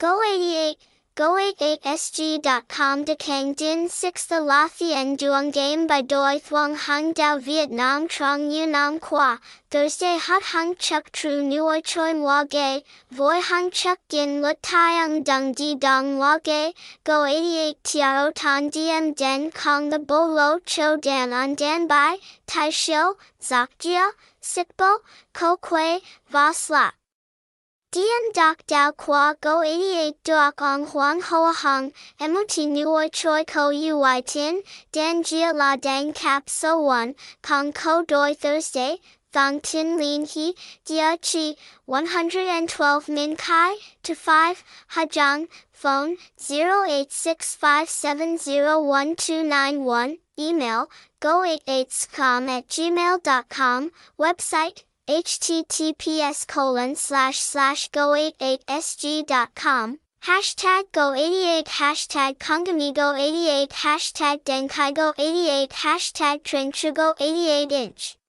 Go88, go88sg.com de Kang Din 6 The La Thien Duong Game by Doi Thuong Hang Dao Vietnam Trong Yu Nam Qua, Thursday Hot Hung Chuk Tru Nuoi Choi Mua Gay, Voi Hang Chuk Gin Lut Tiang Dung Di Dong Mua Gay, Go88 Tiao Tan Diem Den Kong The Bo Lo Cho Dan On Dan Bai, Tai Shio, Zok Jia, Sicbo, Ko Quay, Vas La. Dien Doc Dao Qua Go 88 Doc Ong Huang Hoa Hung, Mot Nuoi Choi Ko Ui Tin, Dan Jia La Dang Cap So 1, Kong Ko Doi Thursday, Thong Tin Lin He, Dia Chi, 112 Min Kai, to 5, Ha Giang, phone 0865701291, email go88sgcom at gmail.com, website https colon slash slash go88sg.com, hashtag go88 hashtag conggamego88 hashtag dangkygo88 hashtag trinchugo 88 inch.